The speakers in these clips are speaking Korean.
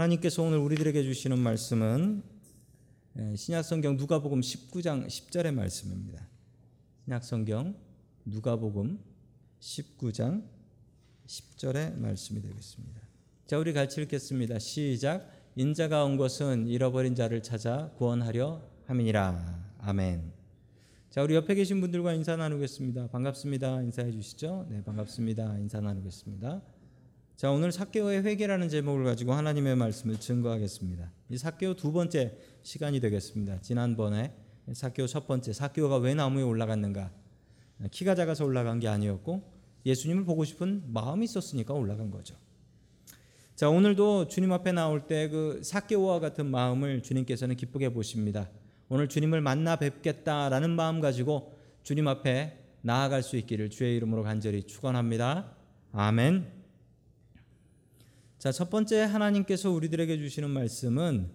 하나님께서 오늘 우리들에게 주시는 말씀은 예, 신약성경 누가복음 19장 10절의 말씀입니다. 신약성경 누가복음 19장 10절의 말씀이 되겠습니다. 자, 우리 같이 읽겠습니다. 시작. 인자가 온 것은 잃어버린 자를 찾아 구원하려 함이니라. 아멘. 자, 우리 옆에 계신 분들과 인사 나누겠습니다. 반갑습니다. 인사해 주시죠. 네, 반갑습니다. 인사 나누겠습니다. 자, 오늘 사케오의 회개라는 제목을 가지고 하나님의 말씀을 증거하겠습니다. 이 사케오 두 번째 시간이 되겠습니다. 지난번에 사케오 첫 번째 사케오가 왜 나무에 올라갔는가? 키가 작아서 올라간 게 아니었고 예수님을 보고 싶은 마음이 있었으니까 올라간 거죠. 자, 오늘도 주님 앞에 나올 때 그 사케오와 같은 마음을 주님께서는 기쁘게 보십니다. 오늘 주님을 만나 뵙겠다라는 마음 가지고 주님 앞에 나아갈 수 있기를 주의 이름으로 간절히 축원합니다. 아멘. 자, 첫 번째 하나님께서 우리들에게 주시는 말씀은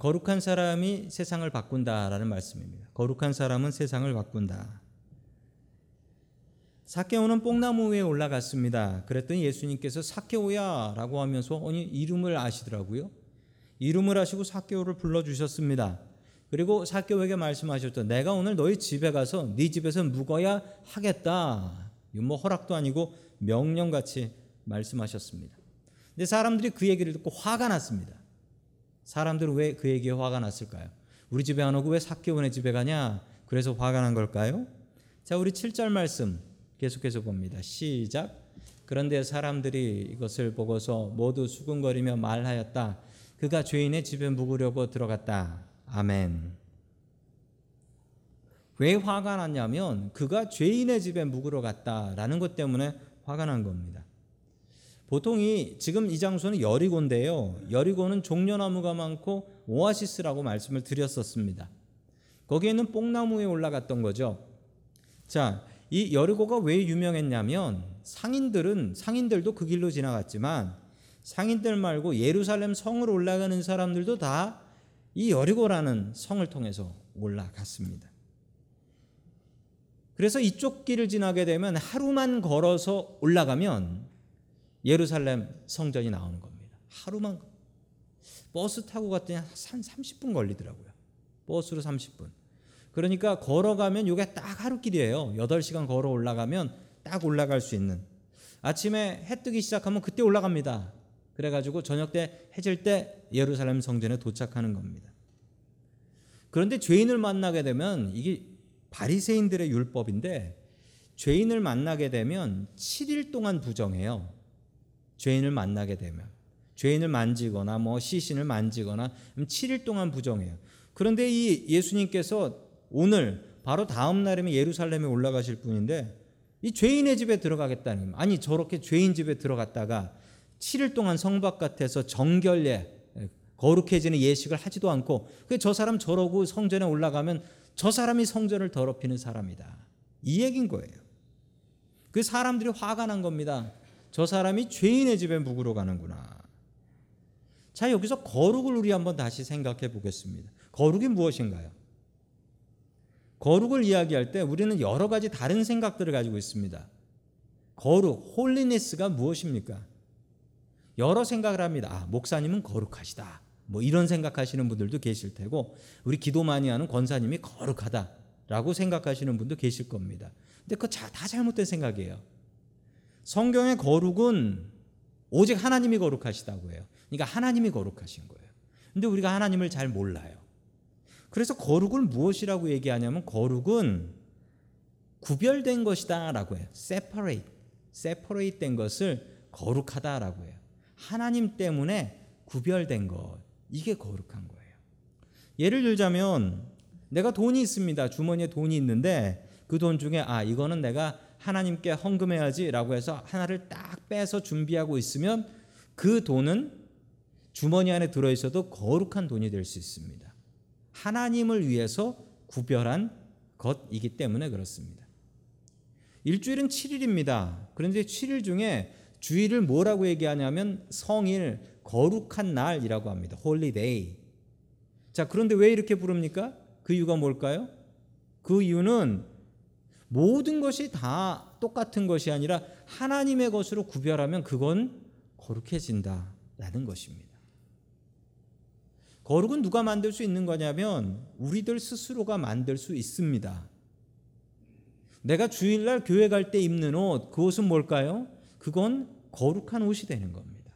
거룩한 사람이 세상을 바꾼다라는 말씀입니다. 거룩한 사람은 세상을 바꾼다. 사케오는 뽕나무 위에 올라갔습니다. 그랬더니 예수님께서 사케오야라고 하면서 아니 이름을 아시더라고요. 이름을 아시고 사케오를 불러 주셨습니다. 그리고 사케오에게 말씀하셨죠. 내가 오늘 너희 집에 가서 네 집에서 묵어야 하겠다. 뭐 허락도 아니고 명령같이 말씀하셨습니다. 근데 사람들이 그 얘기를 듣고 화가 났습니다. 사람들은 왜 그 얘기에 화가 났을까요? 우리 집에 안 오고 왜 사케오네 집에 가냐? 그래서 화가 난 걸까요? 자, 우리 7절 말씀 계속해서 봅니다. 시작. 그런데 사람들이 이것을 보고서 모두 수군거리며 말하였다. 그가 죄인의 집에 묵으려고 들어갔다. 아멘. 왜 화가 났냐면 그가 죄인의 집에 묵으러 갔다라는 것 때문에 화가 난 겁니다. 보통 이 지금 이 장소는 여리고인데요. 여리고는 종려나무가 많고 오아시스라고 말씀을 드렸었습니다. 거기에는 뽕나무에 올라갔던 거죠. 자, 이 여리고가 왜 유명했냐면 상인들은 상인들도 그 길로 지나갔지만 상인들 말고 예루살렘 성을 올라가는 사람들도 다 이 여리고라는 성을 통해서 올라갔습니다. 그래서 이쪽 길을 지나게 되면 하루만 걸어서 올라가면 예루살렘 성전이 나오는 겁니다. 하루만 버스 타고 갔더니 한 30분 걸리더라고요. 버스로 30분. 그러니까 걸어가면 이게 딱 하루 길이에요. 8시간 걸어 올라가면 딱 올라갈 수 있는. 아침에 해 뜨기 시작하면 그때 올라갑니다. 그래 가지고 저녁 때 해질 때 예루살렘 성전에 도착하는 겁니다. 그런데 죄인을 만나게 되면 이게 바리새인들의 율법인데 죄인을 만나게 되면 7일 동안 부정해요. 죄인을 만나게 되면 죄인을 만지거나 뭐 시신을 만지거나 7일 동안 부정해요. 그런데 이 예수님께서 오늘 바로 다음 날이면 예루살렘에 올라가실 분인데 이 죄인의 집에 들어가겠다는 아니 저렇게 죄인 집에 들어갔다가 7일 동안 성 바깥에서 정결례 거룩해지는 예식을 하지도 않고 저 사람 저러고 성전에 올라가면 저 사람이 성전을 더럽히는 사람이다. 이 얘긴 거예요. 그 사람들이 화가 난 겁니다. 저 사람이 죄인의 집에 묵으러 가는구나. 자, 여기서 거룩을 우리 한번 다시 생각해 보겠습니다. 거룩이 무엇인가요? 거룩을 이야기할 때 우리는 여러 가지 다른 생각들을 가지고 있습니다. 거룩, 홀리네스가 무엇입니까? 여러 생각을 합니다. 아, 목사님은 거룩하시다. 뭐 이런 생각하시는 분들도 계실 테고 우리 기도 많이 하는 권사님이 거룩하다라고 생각하시는 분도 계실 겁니다. 근데 그거 다 잘못된 생각이에요. 성경의 거룩은 오직 하나님이 거룩하시다고 해요. 그러니까 하나님이 거룩하신 거예요. 근데 우리가 하나님을 잘 몰라요. 그래서 거룩을 무엇이라고 얘기하냐면 거룩은 구별된 것이다라고 해요. separate, separate 된 것을 거룩하다라고 해요. 하나님 때문에 구별된 것. 이게 거룩한 거예요. 예를 들자면 내가 돈이 있습니다. 주머니에 돈이 있는데 그 돈 중에 아 이거는 내가 하나님께 헌금해야지라고 해서 하나를 딱 빼서 준비하고 있으면 그 돈은 주머니 안에 들어 있어도 거룩한 돈이 될 수 있습니다. 하나님을 위해서 구별한 것이기 때문에 그렇습니다. 일주일은 7일입니다. 그런데 7일 중에 주일을 뭐라고 얘기하냐면 성일, 거룩한 날이라고 합니다. Holy day. 자, 그런데 왜 이렇게 부릅니까? 그 이유가 뭘까요? 그 이유는 모든 것이 다 똑같은 것이 아니라 하나님의 것으로 구별하면 그건 거룩해진다라는 것입니다. 거룩은 누가 만들 수 있는 거냐면 우리들 스스로가 만들 수 있습니다. 내가 주일날 교회 갈 때 입는 옷, 그 옷은 뭘까요? 그건 거룩한 옷이 되는 겁니다.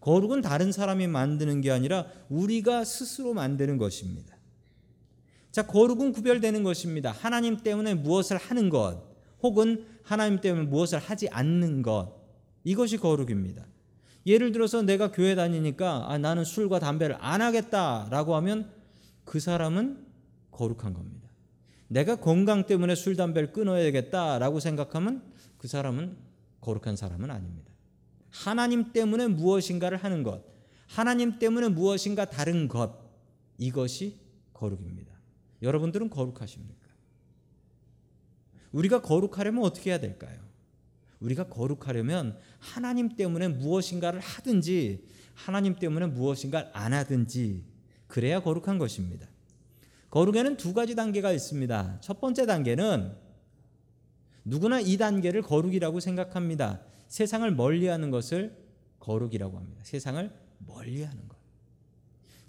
거룩은 다른 사람이 만드는 게 아니라 우리가 스스로 만드는 것입니다. 자, 거룩은 구별되는 것입니다. 하나님 때문에 무엇을 하는 것, 혹은 하나님 때문에 무엇을 하지 않는 것. 이것이 거룩입니다. 예를 들어서 내가 교회 다니니까 아, 나는 술과 담배를 안 하겠다라고 하면 그 사람은 거룩한 겁니다. 내가 건강 때문에 술 담배를 끊어야 겠다라고 생각하면 그 사람은 거룩한 사람은 아닙니다. 하나님 때문에 무엇인가를 하는 것, 하나님 때문에 무엇인가 다른 것, 이것이 거룩입니다. 여러분들은 거룩하십니까? 우리가 거룩하려면 어떻게 해야 될까요? 우리가 거룩하려면 하나님 때문에 무엇인가를 하든지 하나님 때문에 무엇인가를 안 하든지 그래야 거룩한 것입니다. 거룩에는 두 가지 단계가 있습니다. 첫 번째 단계는 누구나 이 단계를 거룩이라고 생각합니다. 세상을 멀리하는 것을 거룩이라고 합니다. 세상을 멀리하는 것.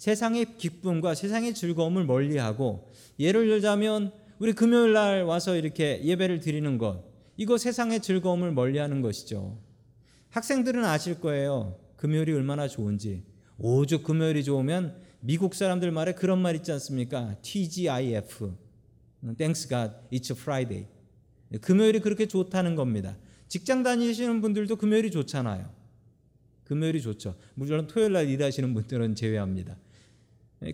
세상의 기쁨과 세상의 즐거움을 멀리하고 예를 들자면 우리 금요일 날 와서 이렇게 예배를 드리는 것 이거 세상의 즐거움을 멀리하는 것이죠. 학생들은 아실 거예요. 금요일이 얼마나 좋은지. 오죽 금요일이 좋으면 미국 사람들 말에 그런 말 있지 않습니까? TGIF. Thanks God, it's Friday. 금요일이 그렇게 좋다는 겁니다. 직장 다니시는 분들도 금요일이 좋잖아요. 금요일이 좋죠. 물론 토요일 날 일하시는 분들은 제외합니다.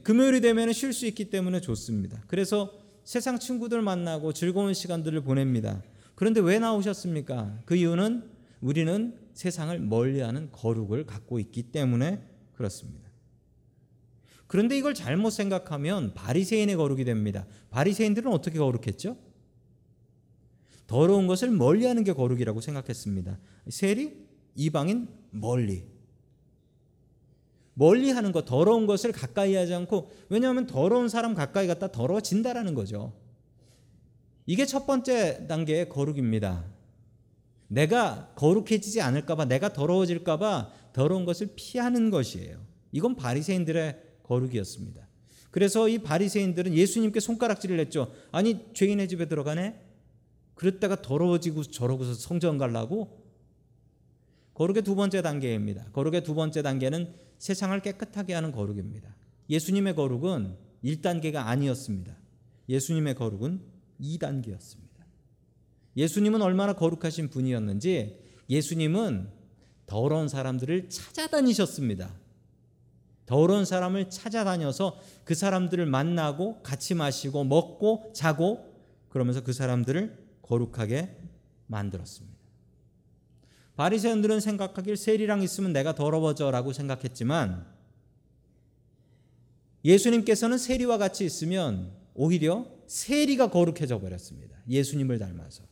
금요일이 되면 쉴 수 있기 때문에 좋습니다. 그래서 세상 친구들 만나고 즐거운 시간들을 보냅니다. 그런데 왜 나오셨습니까? 그 이유는 우리는 세상을 멀리하는 거룩을 갖고 있기 때문에 그렇습니다. 그런데 이걸 잘못 생각하면 바리새인의 거룩이 됩니다. 바리새인들은 어떻게 거룩했죠? 더러운 것을 멀리하는 게 거룩이라고 생각했습니다. 세리 이방인 멀리 멀리 하는 것 더러운 것을 가까이 하지 않고 왜냐하면 더러운 사람 가까이 갔다 더러워진다라는 거죠. 이게 첫 번째 단계의 거룩입니다. 내가 거룩해지지 않을까봐 내가 더러워질까봐 더러운 것을 피하는 것이에요. 이건 바리새인들의 거룩이었습니다. 그래서 이 바리새인들은 예수님께 손가락질을 했죠. 아니 죄인의 집에 들어가네. 그랬다가 더러워지고 저러고서 성전 갈라고 거룩의 두 번째 단계입니다. 거룩의 두 번째 단계는 세상을 깨끗하게 하는 거룩입니다. 예수님의 거룩은 1단계가 아니었습니다. 예수님의 거룩은 2단계였습니다. 예수님은 얼마나 거룩하신 분이었는지 예수님은 더러운 사람들을 찾아다니셨습니다. 더러운 사람을 찾아다녀서 그 사람들을 만나고 같이 마시고 먹고 자고 그러면서 그 사람들을 거룩하게 만들었습니다. 바리새인들은 생각하길 세리랑 있으면 내가 더러워져라고 생각했지만 예수님께서는 세리와 같이 있으면 오히려 세리가 거룩해져 버렸습니다. 예수님을 닮아서.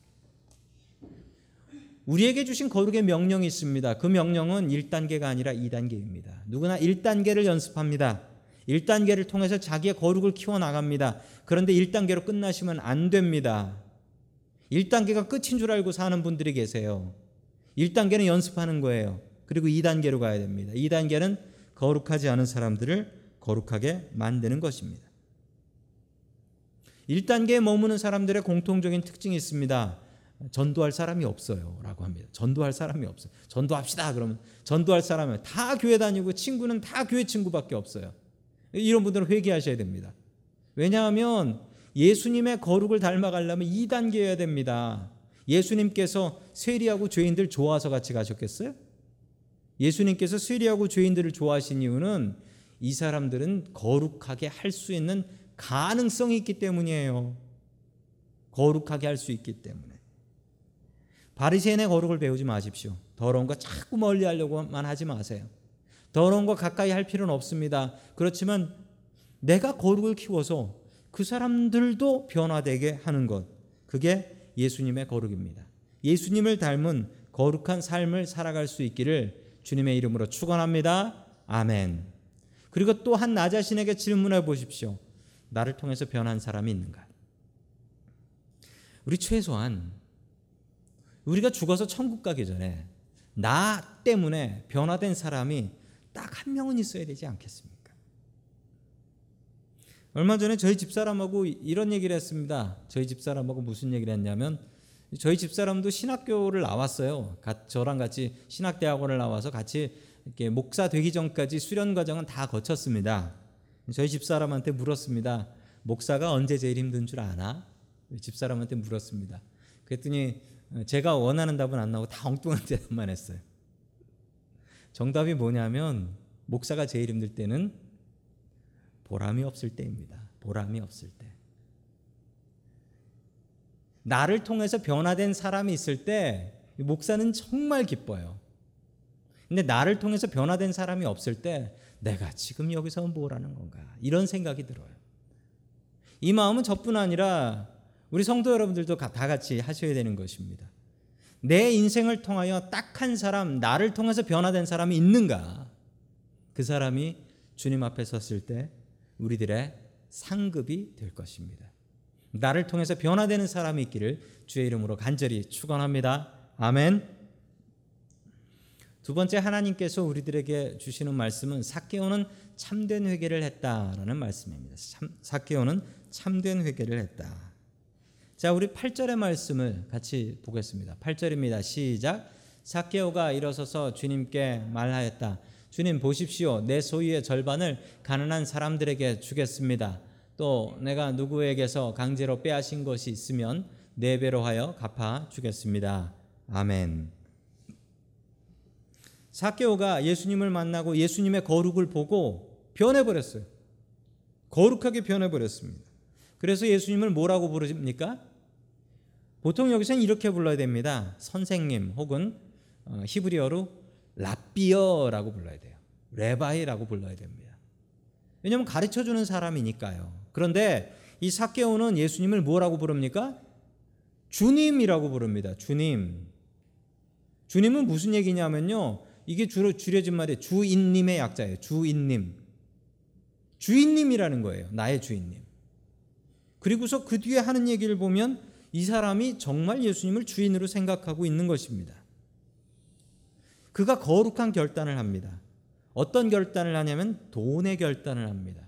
우리에게 주신 거룩의 명령이 있습니다. 그 명령은 1단계가 아니라 2단계입니다. 누구나 1단계를 연습합니다. 1단계를 통해서 자기의 거룩을 키워나갑니다. 그런데 1단계로 끝나시면 안 됩니다. 1단계가 끝인 줄 알고 사는 분들이 계세요. 1단계는 연습하는 거예요. 그리고 2단계로 가야 됩니다. 2단계는 거룩하지 않은 사람들을 거룩하게 만드는 것입니다. 1단계에 머무는 사람들의 공통적인 특징이 있습니다. 전도할 사람이 없어요. 라고 합니다. 전도할 사람이 없어요. 전도합시다. 그러면 전도할 사람은 다 교회 다니고 친구는 다 교회 친구밖에 없어요. 이런 분들은 회개하셔야 됩니다. 왜냐하면 예수님의 거룩을 닮아가려면 2단계여야 됩니다. 예수님께서 세리하고 죄인들 좋아서 같이 가셨겠어요? 예수님께서 세리하고 죄인들을 좋아하신 이유는 이 사람들은 거룩하게 할 수 있는 가능성이 있기 때문이에요. 거룩하게 할 수 있기 때문에. 바리새인의 거룩을 배우지 마십시오. 더러운 거 자꾸 멀리 하려고만 하지 마세요. 더러운 거 가까이 할 필요는 없습니다. 그렇지만 내가 거룩을 키워서 그 사람들도 변화되게 하는 것. 그게 예수님의 거룩입니다. 예수님을 닮은 거룩한 삶을 살아갈 수 있기를 주님의 이름으로 축원합니다. 아멘. 그리고 또 한 나 자신에게 질문해 보십시오. 나를 통해서 변한 사람이 있는가? 우리 최소한 우리가 죽어서 천국 가기 전에 나 때문에 변화된 사람이 딱 한 명은 있어야 되지 않겠습니까? 얼마 전에 저희 집사람하고 이런 얘기를 했습니다. 저희 집사람하고 무슨 얘기를 했냐면 저희 집사람도 신학교를 나왔어요. 저랑 같이 신학대학원을 나와서 같이 이렇게 목사 되기 전까지 수련 과정은 다 거쳤습니다. 저희 집사람한테 물었습니다. 목사가 언제 제일 힘든 줄 아나? 집사람한테 물었습니다. 그랬더니 제가 원하는 답은 안 나오고 다 엉뚱한 대답만 했어요. 정답이 뭐냐면 목사가 제일 힘들 때는 보람이 없을 때입니다. 보람이 없을 때. 나를 통해서 변화된 사람이 있을 때 목사는 정말 기뻐요. 근데 나를 통해서 변화된 사람이 없을 때 내가 지금 여기서 뭘 하는 건가 이런 생각이 들어요. 이 마음은 저뿐 아니라 우리 성도 여러분들도 다 같이 하셔야 되는 것입니다. 내 인생을 통하여 딱 한 사람, 나를 통해서 변화된 사람이 있는가? 그 사람이 주님 앞에 섰을 때 우리들의 상급이 될 것입니다. 나를 통해서 변화되는 사람이 있기를 주의 이름으로 간절히 축원합니다. 아멘. 두 번째 하나님께서 우리들에게 주시는 말씀은 사케오는 참된 회개를 했다라는 말씀입니다. 사케오는 참된 회개를 했다. 자, 우리 8절의 말씀을 같이 보겠습니다. 8절입니다. 시작. 사케오가 일어서서 주님께 말하였다. 주님 보십시오. 내 소유의 절반을 가난한 사람들에게 주겠습니다. 또 내가 누구에게서 강제로 빼앗은 것이 있으면 네 배로 하여 갚아 주겠습니다. 아멘. 삭개오가 예수님을 만나고 예수님의 거룩을 보고 변해버렸어요. 거룩하게 변해버렸습니다. 그래서 예수님을 뭐라고 부르십니까? 보통 여기서는 이렇게 불러야 됩니다. 선생님 혹은 어, 히브리어로 랍비여라고 불러야 돼요. Rabbi라고 불러야 됩니다. 왜냐하면 가르쳐 주는 사람이니까요. 그런데 이 삭개오는 예수님을 뭐라고 부릅니까? 주님이라고 부릅니다. 주님. 주님은 무슨 얘기냐면요. 이게 주로 줄여진 말이 주인님의 약자예요. 주인님. 주인님이라는 거예요. 나의 주인님. 그리고서 그 뒤에 하는 얘기를 보면 이 사람이 정말 예수님을 주인으로 생각하고 있는 것입니다. 그가 거룩한 결단을 합니다. 어떤 결단을 하냐면 돈의 결단을 합니다.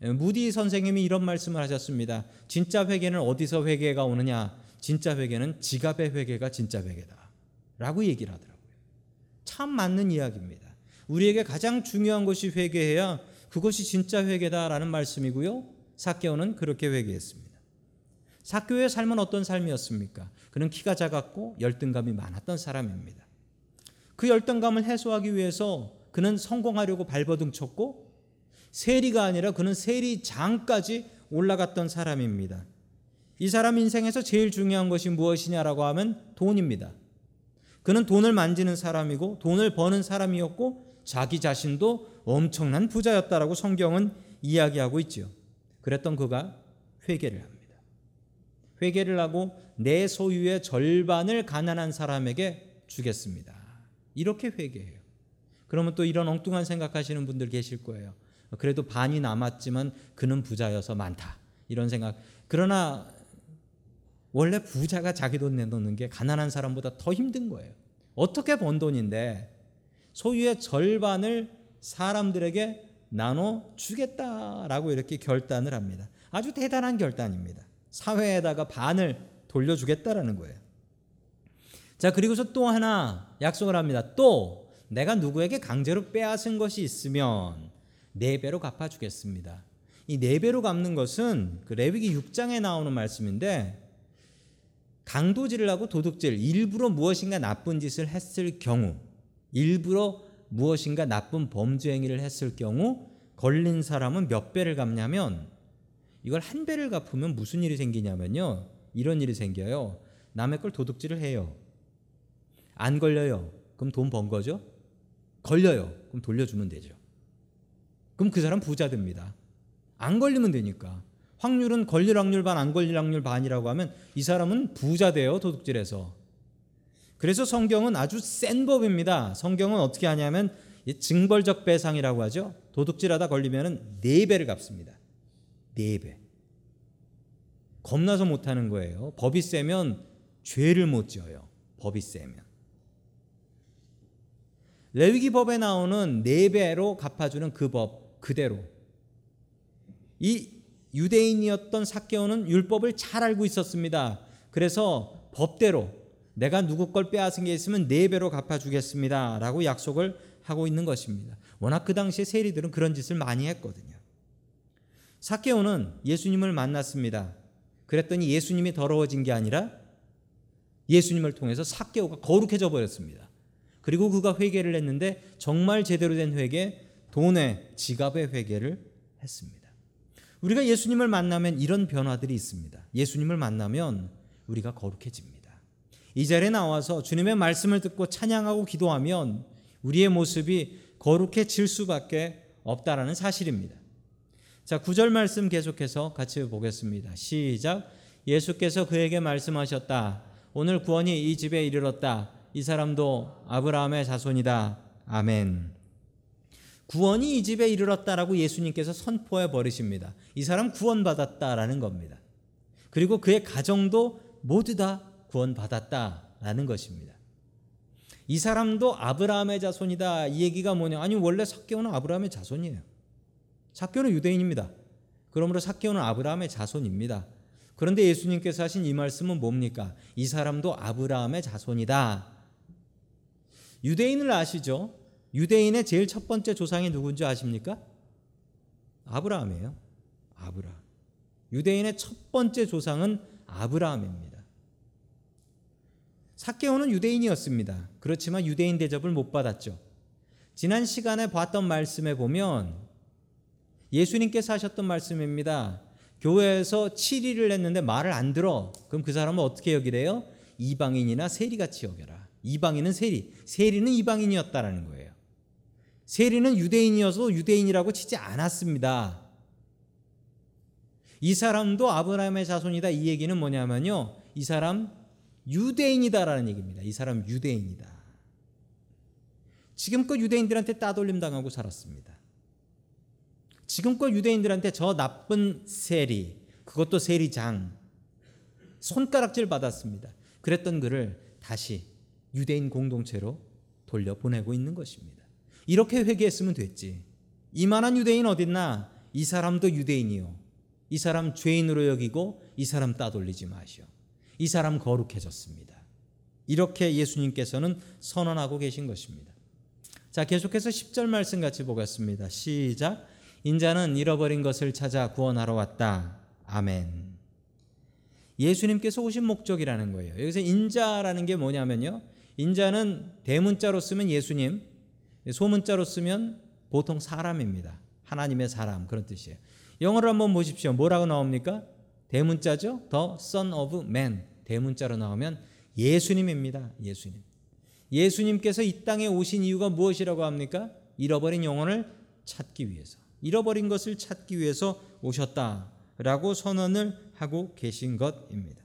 무디 선생님이 이런 말씀을 하셨습니다. 진짜 회개는 어디서 회개가 오느냐? 진짜 회개는 지갑의 회개가 진짜 회개다. 라고 얘기를 하더라고요. 참 맞는 이야기입니다. 우리에게 가장 중요한 것이 회개해야 그것이 진짜 회개다라는 말씀이고요. 사케오는 그렇게 회개했습니다. 사케오의 삶은 어떤 삶이었습니까? 그는 키가 작았고 열등감이 많았던 사람입니다. 그 열등감을 해소하기 위해서 그는 성공하려고 발버둥 쳤고 세리가 아니라 그는 세리장까지 올라갔던 사람입니다. 이 사람 인생에서 제일 중요한 것이 무엇이냐라고 하면 돈입니다. 그는 돈을 만지는 사람이고 돈을 버는 사람이었고 자기 자신도 엄청난 부자였다라고 성경은 이야기하고 있지요. 그랬던 그가 회개를 합니다. 회개를 하고 내 소유의 절반을 가난한 사람에게 주겠습니다. 이렇게 회개해요. 그러면 또 이런 엉뚱한 생각하시는 분들 계실 거예요. 그래도 반이 남았지만 그는 부자여서 많다. 이런 생각. 그러나 원래 부자가 자기 돈 내놓는 게 가난한 사람보다 더 힘든 거예요. 어떻게 번 돈인데 소유의 절반을 사람들에게 나눠 주겠다라고 이렇게 결단을 합니다. 아주 대단한 결단입니다. 사회에다가 반을 돌려주겠다라는 거예요. 자, 그리고서 또 하나 약속을 합니다. 또 내가 누구에게 강제로 빼앗은 것이 있으면 네 배로 갚아 주겠습니다. 이 네 배로 갚는 것은 그 레위기 6장에 나오는 말씀인데 강도질을 하고 도둑질, 일부러 무엇인가 나쁜 짓을 했을 경우, 일부러 무엇인가 나쁜 범죄 행위를 했을 경우 걸린 사람은 몇 배를 갚냐면 이걸 한 배를 갚으면 무슨 일이 생기냐면요. 이런 일이 생겨요. 남의 걸 도둑질을 해요. 안 걸려요. 그럼 돈 번 거죠? 걸려요. 그럼 돌려주면 되죠. 그럼 그 사람 부자 됩니다. 안 걸리면 되니까. 확률은 걸릴 확률 반, 안 걸릴 확률 반이라고 하면 이 사람은 부자 돼요, 도둑질에서. 그래서 성경은 아주 센 법입니다. 성경은 어떻게 하냐면 증벌적 배상이라고 하죠. 도둑질하다 걸리면은 네 배를 갚습니다. 네 배. 겁나서 못하는 거예요. 법이 세면 죄를 못 지어요. 법이 세면. 레위기 법에 나오는 네 배로 갚아주는 그 법 그대로 이 유대인이었던 사케오는 율법을 잘 알고 있었습니다. 그래서 법대로 내가 누구 걸 빼앗은 게 있으면 네 배로 갚아주겠습니다라고 약속을 하고 있는 것입니다. 워낙 그 당시에 세리들은 그런 짓을 많이 했거든요. 사케오는 예수님을 만났습니다. 그랬더니 예수님이 더러워진 게 아니라 예수님을 통해서 사케오가 거룩해져 버렸습니다. 그리고 그가 회개를 했는데 정말 제대로 된 회개, 돈의 지갑의 회개를 했습니다. 우리가 예수님을 만나면 이런 변화들이 있습니다. 예수님을 만나면 우리가 거룩해집니다. 이 자리에 나와서 주님의 말씀을 듣고 찬양하고 기도하면 우리의 모습이 거룩해질 수밖에 없다라는 사실입니다. 자, 9절 말씀 계속해서 같이 보겠습니다. 시작. 예수께서 그에게 말씀하셨다. 오늘 구원이 이 집에 이르렀다. 이 사람도 아브라함의 자손이다. 아멘. 구원이 이 집에 이르렀다라고 예수님께서 선포해 버리십니다. 이 사람 구원받았다라는 겁니다. 그리고 그의 가정도 모두 다 구원받았다라는 것입니다. 이 사람도 아브라함의 자손이다. 이 얘기가 뭐냐? 아니 원래 사케오는 아브라함의 자손이에요. 사케오는 유대인입니다. 그러므로 사케오는 아브라함의 자손입니다. 그런데 예수님께서 하신 이 말씀은 뭡니까? 이 사람도 아브라함의 자손이다. 유대인을 아시죠? 유대인의 제일 첫 번째 조상이 누군지 아십니까? 아브라함이에요. 아브라함. 유대인의 첫 번째 조상은 아브라함입니다. 사케오는 유대인이었습니다. 그렇지만 유대인 대접을 못 받았죠. 지난 시간에 봤던 말씀에 보면 예수님께서 하셨던 말씀입니다. 교회에서 7일을 했는데 말을 안 들어. 그럼 그 사람은 어떻게 여기래요? 이방인이나 세리같이 여겨라. 이방인은 세리, 세리는 이방인이었다라는 거예요. 세리는 유대인이어서 유대인이라고 치지 않았습니다. 이 사람도 아브라함의 자손이다. 이 얘기는 뭐냐면요. 이 사람 유대인이다라는 얘기입니다. 이 사람 유대인이다. 지금껏 유대인들한테 따돌림 당하고 살았습니다. 지금껏 유대인들한테 저 나쁜 세리, 그것도 세리장, 손가락질 받았습니다. 그랬던 그를 다시 유대인 공동체로 돌려보내고 있는 것입니다. 이렇게 회개했으면 됐지. 이만한 유대인 어딨나? 이 사람도 유대인이요. 이 사람 죄인으로 여기고 이 사람 따돌리지 마시오. 이 사람 거룩해졌습니다. 이렇게 예수님께서는 선언하고 계신 것입니다. 자, 계속해서 10절 말씀 같이 보겠습니다. 시작. 인자는 잃어버린 것을 찾아 구원하러 왔다. 아멘. 예수님께서 오신 목적이라는 거예요. 여기서 인자라는 게 뭐냐면요. 인자는 대문자로 쓰면 예수님, 소문자로 쓰면 보통 사람입니다. 하나님의 사람 그런 뜻이에요. 영어로 한번 보십시오. 뭐라고 나옵니까? 대문자죠. The Son of Man. 대문자로 나오면 예수님입니다. 예수님. 예수님께서 이 땅에 오신 이유가 무엇이라고 합니까? 잃어버린 영혼을 찾기 위해서. 잃어버린 것을 찾기 위해서 오셨다라고 선언을 하고 계신 것입니다.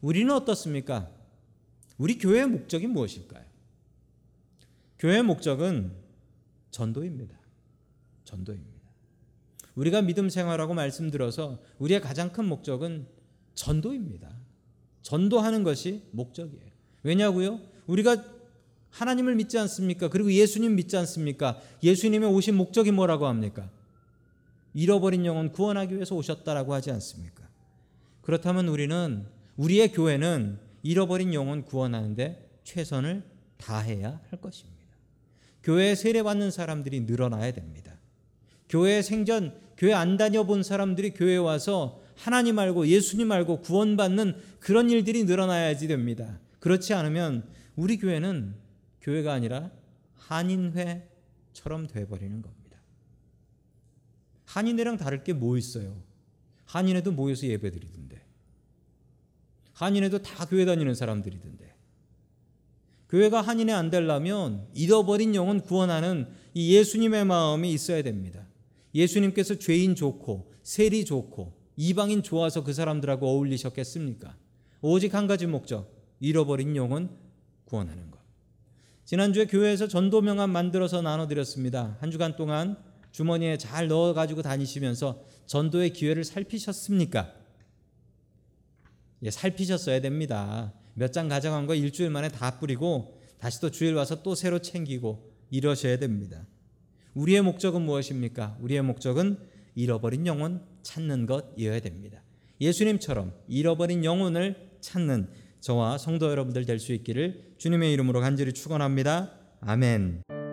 우리는 어떻습니까? 우리 교회의 목적이 무엇일까요? 교회의 목적은 전도입니다. 전도입니다. 우리가 믿음 생활하고 말씀들어서 우리의 가장 큰 목적은 전도입니다. 전도하는 것이 목적이에요. 왜냐고요? 우리가 하나님을 믿지 않습니까? 그리고 예수님 믿지 않습니까? 예수님의 오신 목적이 뭐라고 합니까? 잃어버린 영혼 구원하기 위해서 오셨다라고 하지 않습니까? 그렇다면 우리는 우리의 교회는 잃어버린 영혼 구원하는데 최선을 다해야 할 것입니다. 교회에 세례받는 사람들이 늘어나야 됩니다. 교회 생전 교회 안 다녀본 사람들이 교회에 와서 하나님 알고 예수님 알고 구원받는 그런 일들이 늘어나야지 됩니다. 그렇지 않으면 우리 교회는 교회가 아니라 한인회처럼 돼버리는 겁니다. 한인회랑 다를 게 뭐 있어요? 한인회도 모여서 예배드리던데. 한인회도 다 교회 다니는 사람들이던데. 교회가 한인회 안 되려면 잃어버린 영혼 구원하는 이 예수님의 마음이 있어야 됩니다. 예수님께서 죄인 좋고 세리 좋고 이방인 좋아서 그 사람들하고 어울리셨겠습니까? 오직 한 가지 목적, 잃어버린 영혼 구원하는 것. 지난주에 교회에서 전도 명함 만들어서 나눠드렸습니다. 한 주간 동안 주머니에 잘 넣어가지고 다니시면서 전도의 기회를 살피셨습니까? 예, 살피셨어야 됩니다. 몇 장 가져간 거 일주일 만에 다 뿌리고 다시 또 주일 와서 또 새로 챙기고 이러셔야 됩니다. 우리의 목적은 무엇입니까? 우리의 목적은 잃어버린 영혼 찾는 것이어야 됩니다. 예수님처럼 잃어버린 영혼을 찾는 저와 성도 여러분들 될 수 있기를 주님의 이름으로 간절히 축원합니다. 아멘.